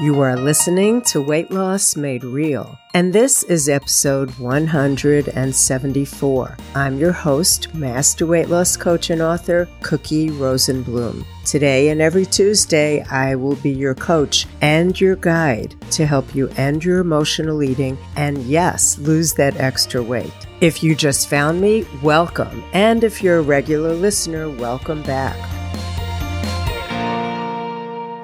You are listening to Weight Loss Made Real, and this is episode 174. I'm your host, Master Weight Loss Coach and author, Cookie Rosenblum. Today and every Tuesday, I will be your coach and your guide to help you end your emotional eating and, yes, lose that extra weight. If you just found me, welcome. And if you're a regular listener, welcome back.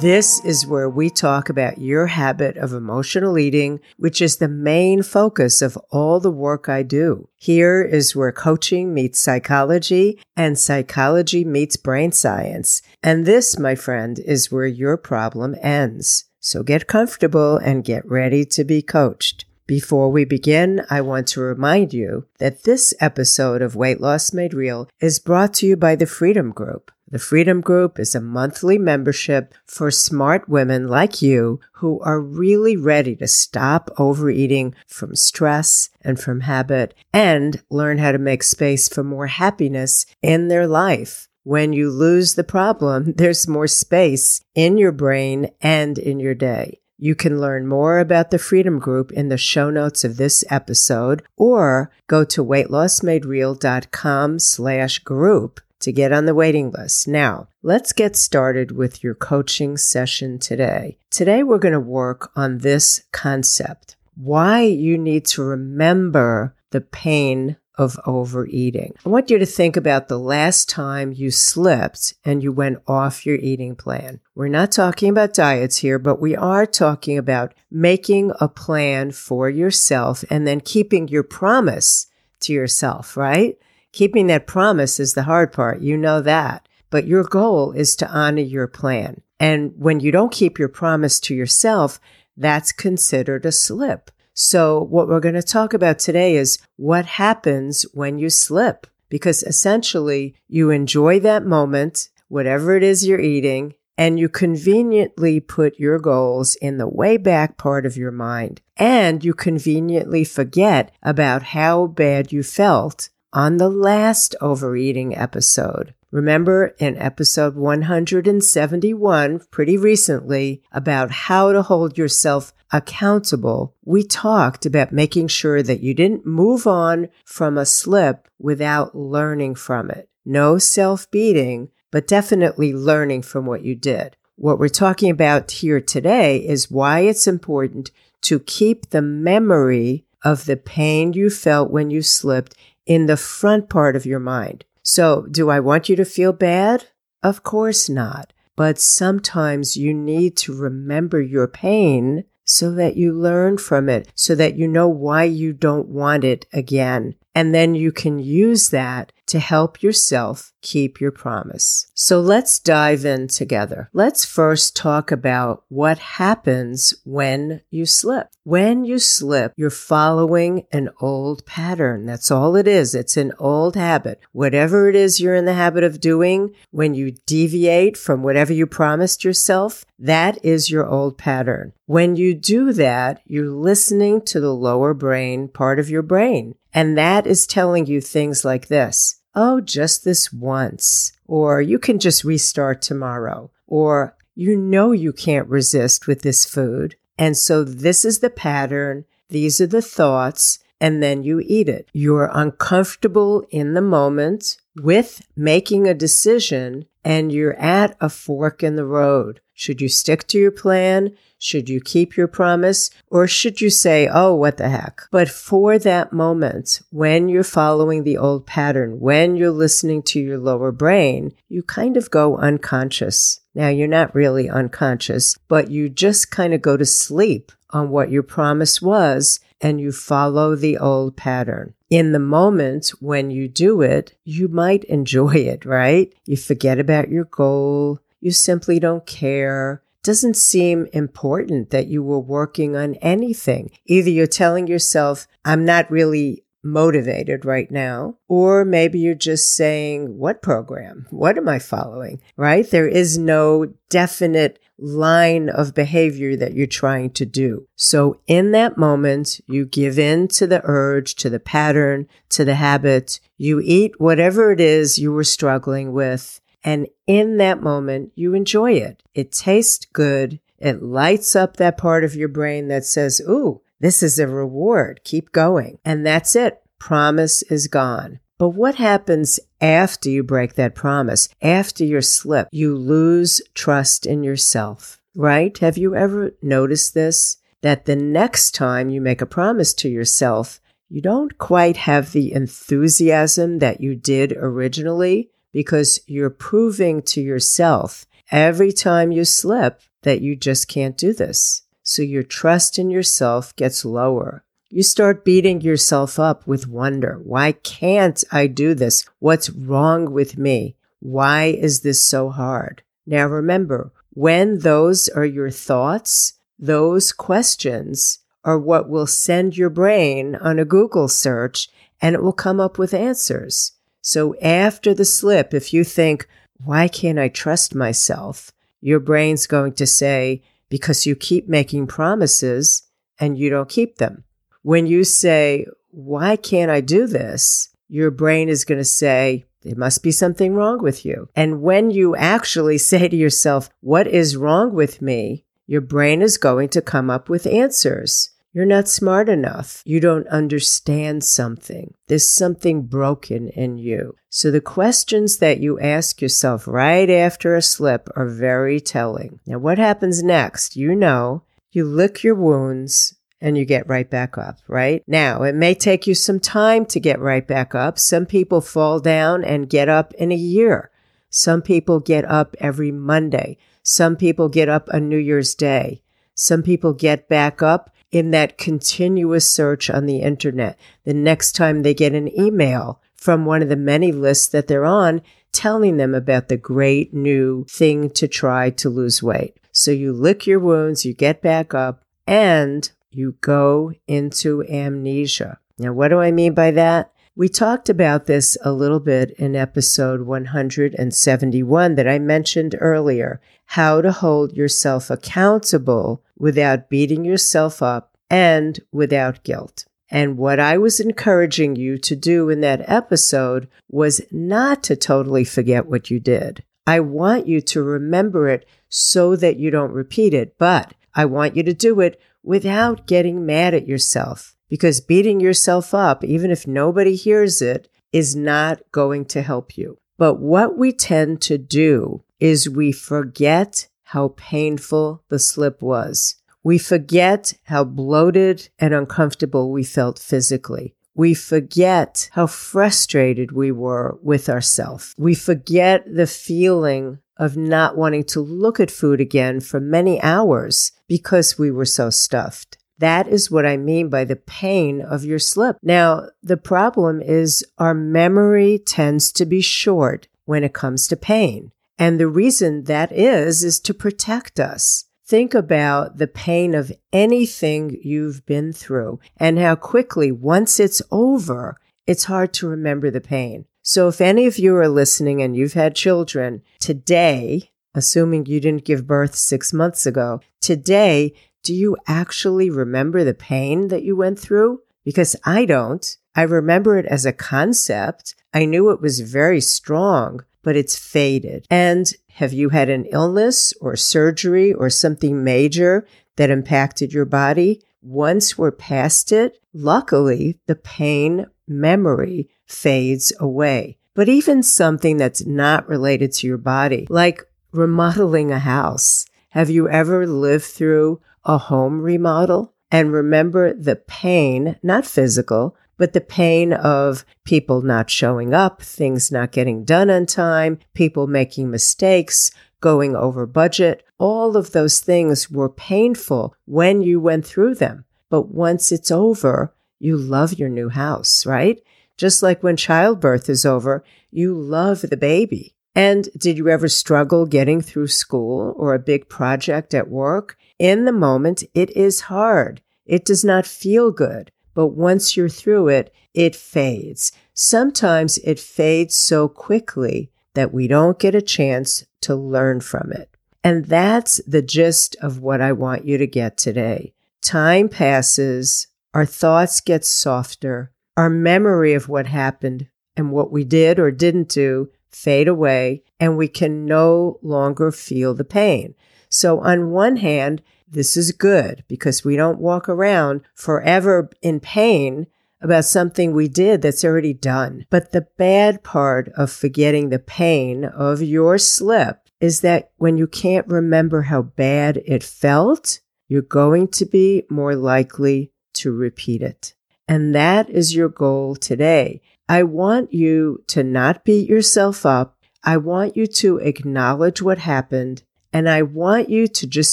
This is where we talk about your habit of emotional eating, which is the main focus of all the work I do. Here is where coaching meets psychology and psychology meets brain science. And this, my friend, is where your problem ends. So get comfortable and get ready to be coached. Before we begin, I want to remind you that this episode of Weight Loss Made Real is brought to you by the Freedom Group. The Freedom Group is a monthly membership for smart women like you who are really ready to stop overeating from stress and from habit and learn how to make space for more happiness in their life. When you lose the problem, there's more space in your brain and in your day. You can learn more about the Freedom Group in the show notes of this episode or go to weightlossmadereal.com slash group to get on the waiting list. Now, let's get started with your coaching session today. Today, we're going to work on this concept why you need to remember the pain of overeating. I want you to think about the last time you slipped and you went off your eating plan. We're not talking about diets here, but we are talking about making a plan for yourself and then keeping your promise to yourself, right? Keeping that promise is the hard part. You know that. But your goal is to honor your plan. And when you don't keep your promise to yourself, that's considered a slip. So what we're going to talk about today is what happens when you slip. Because essentially you enjoy that moment, whatever it is you're eating, and you conveniently put your goals in the way back part of your mind. And you conveniently forget about how bad you felt on the last overeating episode. Remember in episode 171, pretty recently, about how to hold yourself accountable, we talked about making sure that you didn't move on from a slip without learning from it. No self beating, but definitely learning from what you did. What we're talking about here today is why it's important to keep the memory of the pain you felt when you slipped in the front part of your mind. So, do I want you to feel bad? Of course not. But sometimes you need to remember your pain so that you learn from it, so that you know why you don't want it again. And then you can use that to help yourself keep your promise. So let's dive in together. Let's first talk about what happens when you slip. When you slip, you're following an old pattern. That's all it is. It's an old habit. Whatever it is you're in the habit of doing, when you deviate from whatever you promised yourself, that is your old pattern. When you do that, you're listening to the lower brain part of your brain. And that is telling you things like this oh, just this once, or you can just restart tomorrow, or you know you can't resist with this food. And so this is the pattern. These are the thoughts. And then you eat it. You're uncomfortable in the moment with making a decision and you're at a fork in the road. Should you stick to your plan? Should you keep your promise? Or should you say, oh, what the heck? But for that moment, when you're following the old pattern, when you're listening to your lower brain, you kind of go unconscious. Now, you're not really unconscious, but you just kind of go to sleep on what your promise was and you follow the old pattern. In the moment when you do it, you might enjoy it, right? You forget about your goal. You simply don't care doesn't seem important that you were working on anything. Either you're telling yourself, I'm not really motivated right now, or maybe you're just saying, what program? What am I following? Right? There is no definite line of behavior that you're trying to do. So in that moment, you give in to the urge, to the pattern, to the habit. You eat whatever it is you were struggling with and in that moment, you enjoy it. It tastes good. It lights up that part of your brain that says, Ooh, this is a reward. Keep going. And that's it. Promise is gone. But what happens after you break that promise? After your slip, you lose trust in yourself, right? Have you ever noticed this? That the next time you make a promise to yourself, you don't quite have the enthusiasm that you did originally because you're proving to yourself every time you slip that you just can't do this. So your trust in yourself gets lower. You start beating yourself up with wonder. Why can't I do this? What's wrong with me? Why is this so hard? Now remember, when those are your thoughts, those questions are what will send your brain on a Google search and it will come up with answers. So after the slip, if you think, why can't I trust myself? Your brain's going to say, because you keep making promises and you don't keep them. When you say, why can't I do this? Your brain is going to say, there must be something wrong with you. And when you actually say to yourself, what is wrong with me? Your brain is going to come up with answers. You're not smart enough. You don't understand something. There's something broken in you. So the questions that you ask yourself right after a slip are very telling. Now, what happens next? You know, you lick your wounds and you get right back up, right? Now, it may take you some time to get right back up. Some people fall down and get up in a year. Some people get up every Monday. Some people get up on New Year's Day. Some people get back up in that continuous search on the internet. The next time they get an email from one of the many lists that they're on telling them about the great new thing to try to lose weight. So you lick your wounds, you get back up, and you go into amnesia. Now, what do I mean by that? We talked about this a little bit in episode 171 that I mentioned earlier how to hold yourself accountable without beating yourself up and without guilt. And what I was encouraging you to do in that episode was not to totally forget what you did. I want you to remember it so that you don't repeat it, but I want you to do it without getting mad at yourself because beating yourself up, even if nobody hears it, is not going to help you. But what we tend to do is we forget how painful the slip was. We forget how bloated and uncomfortable we felt physically. We forget how frustrated we were with ourselves. We forget the feeling of not wanting to look at food again for many hours because we were so stuffed. That is what I mean by the pain of your slip. Now, the problem is our memory tends to be short when it comes to pain. And the reason that is, is to protect us. Think about the pain of anything you've been through and how quickly, once it's over, it's hard to remember the pain. So if any of you are listening and you've had children today, assuming you didn't give birth six months ago, today do you actually remember the pain that you went through? Because I don't. I remember it as a concept. I knew it was very strong, but it's faded. And have you had an illness or surgery or something major that impacted your body? Once we're past it, luckily the pain memory fades away. But even something that's not related to your body, like remodeling a house. Have you ever lived through a home remodel and remember the pain, not physical, but the pain of people not showing up, things not getting done on time, people making mistakes, going over budget. All of those things were painful when you went through them. But once it's over, you love your new house, right? Just like when childbirth is over, you love the baby. And did you ever struggle getting through school or a big project at work? In the moment, it is hard. It does not feel good. But once you're through it, it fades. Sometimes it fades so quickly that we don't get a chance to learn from it. And that's the gist of what I want you to get today. Time passes, our thoughts get softer, our memory of what happened and what we did or didn't do fade away and we can no longer feel the pain. So on one hand, this is good because we don't walk around forever in pain about something we did that's already done. But the bad part of forgetting the pain of your slip is that when you can't remember how bad it felt, you're going to be more likely to repeat it. And that is your goal today. I want you to not beat yourself up. I want you to acknowledge what happened. And I want you to just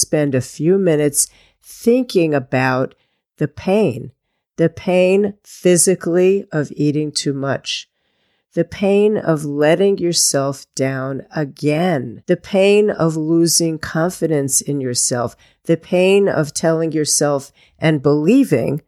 spend a few minutes thinking about the pain, the pain physically of eating too much, the pain of letting yourself down again, the pain of losing confidence in yourself, the pain of telling yourself and believing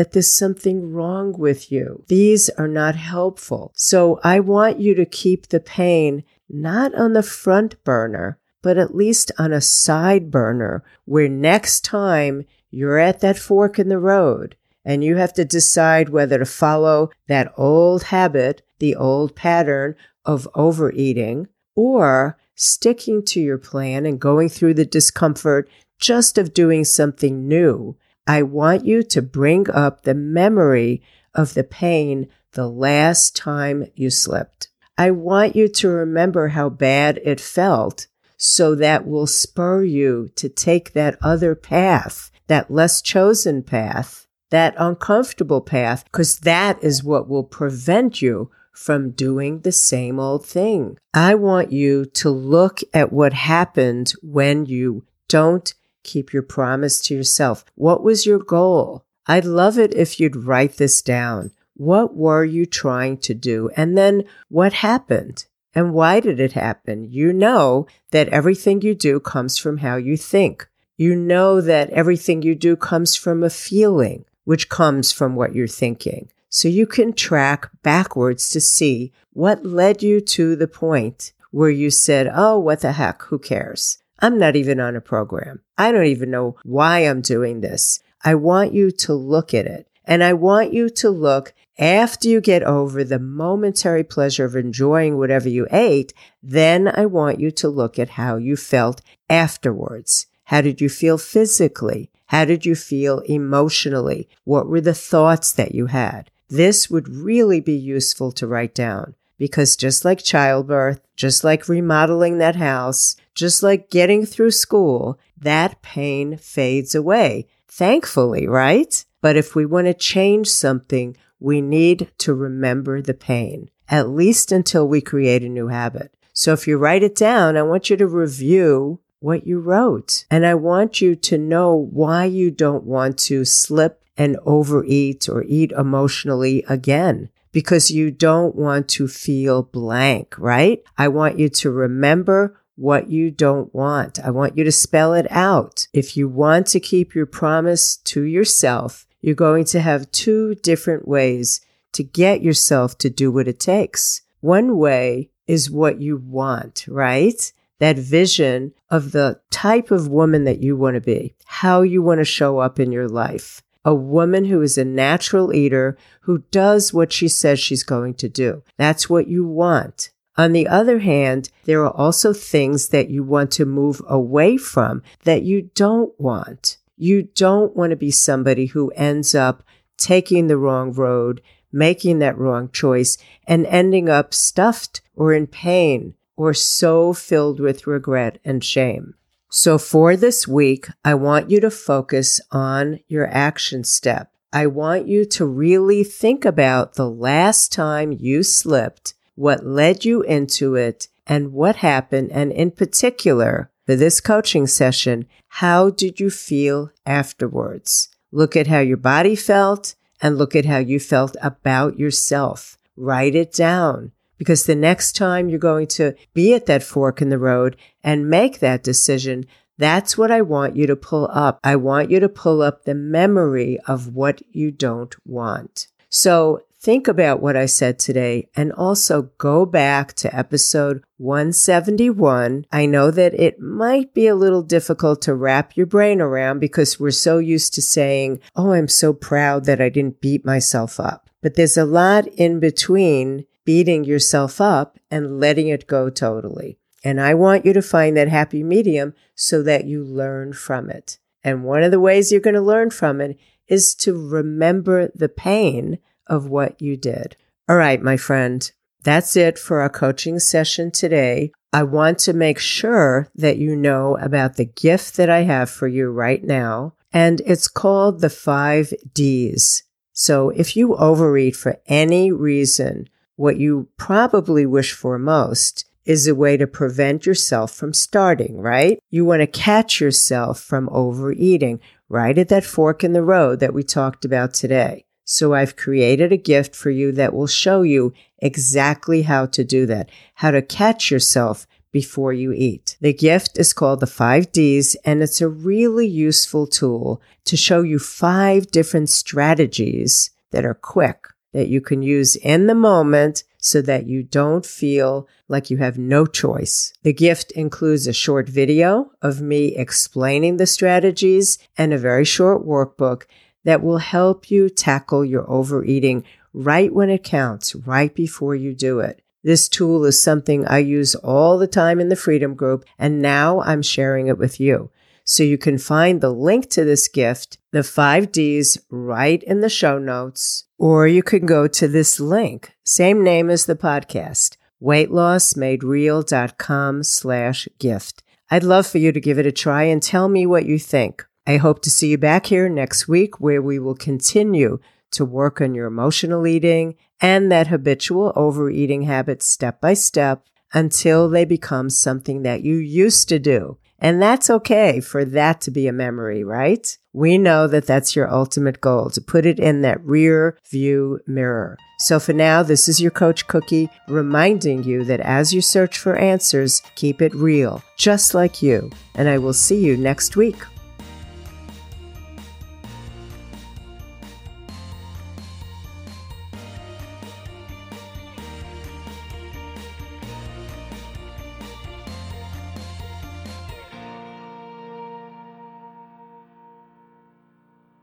that there's something wrong with you. These are not helpful. So I want you to keep the pain not on the front burner, but at least on a side burner where next time you're at that fork in the road and you have to decide whether to follow that old habit, the old pattern of overeating, or sticking to your plan and going through the discomfort just of doing something new I want you to bring up the memory of the pain the last time you slipped. I want you to remember how bad it felt so that will spur you to take that other path, that less chosen path, that uncomfortable path, because that is what will prevent you from doing the same old thing. I want you to look at what happened when you don't Keep your promise to yourself. What was your goal? I'd love it if you'd write this down. What were you trying to do? And then what happened? And why did it happen? You know that everything you do comes from how you think. You know that everything you do comes from a feeling, which comes from what you're thinking. So you can track backwards to see what led you to the point where you said, Oh, what the heck? Who cares? I'm not even on a program. I don't even know why I'm doing this. I want you to look at it. And I want you to look after you get over the momentary pleasure of enjoying whatever you ate. Then I want you to look at how you felt afterwards. How did you feel physically? How did you feel emotionally? What were the thoughts that you had? This would really be useful to write down because just like childbirth, just like remodeling that house, just like getting through school, that pain fades away. Thankfully, right? But if we want to change something, we need to remember the pain, at least until we create a new habit. So if you write it down, I want you to review what you wrote. And I want you to know why you don't want to slip and overeat or eat emotionally again because you don't want to feel blank, right? I want you to remember what you don't want. I want you to spell it out. If you want to keep your promise to yourself, you're going to have two different ways to get yourself to do what it takes. One way is what you want, right? That vision of the type of woman that you want to be, how you want to show up in your life a woman who is a natural eater who does what she says she's going to do. That's what you want. On the other hand, there are also things that you want to move away from that you don't want. You don't want to be somebody who ends up taking the wrong road, making that wrong choice, and ending up stuffed or in pain or so filled with regret and shame. So for this week, I want you to focus on your action step. I want you to really think about the last time you slipped, what led you into it, and what happened. And in particular, for this coaching session, how did you feel afterwards? Look at how your body felt and look at how you felt about yourself. Write it down because the next time you're going to be at that fork in the road and make that decision, that's what I want you to pull up. I want you to pull up the memory of what you don't want. So think about what I said today and also go back to episode 171. I know that it might be a little difficult to wrap your brain around because we're so used to saying, Oh, I'm so proud that I didn't beat myself up. But there's a lot in between beating yourself up and letting it go totally. And I want you to find that happy medium so that you learn from it. And one of the ways you're going to learn from it is to remember the pain of what you did. All right, my friend, that's it for our coaching session today. I want to make sure that you know about the gift that I have for you right now. And it's called the five D's. So if you overeat for any reason, what you probably wish for most is a way to prevent yourself from starting, right? You want to catch yourself from overeating right at that fork in the road that we talked about today. So I've created a gift for you that will show you exactly how to do that, how to catch yourself before you eat. The gift is called the 5 Ds and it's a really useful tool to show you five different strategies that are quick that you can use in the moment so that you don't feel like you have no choice. The gift includes a short video of me explaining the strategies and a very short workbook that will help you tackle your overeating right when it counts, right before you do it. This tool is something I use all the time in the Freedom Group, and now I'm sharing it with you. So you can find the link to this gift, the five Ds, right in the show notes, or you can go to this link, same name as the podcast, weightlossmadereal.com slash gift. I'd love for you to give it a try and tell me what you think. I hope to see you back here next week where we will continue to work on your emotional eating and that habitual overeating habit step by step until they become something that you used to do. And that's okay for that to be a memory, right? We know that that's your ultimate goal to put it in that rear view mirror. So for now, this is your coach Cookie reminding you that as you search for answers, keep it real, just like you. And I will see you next week.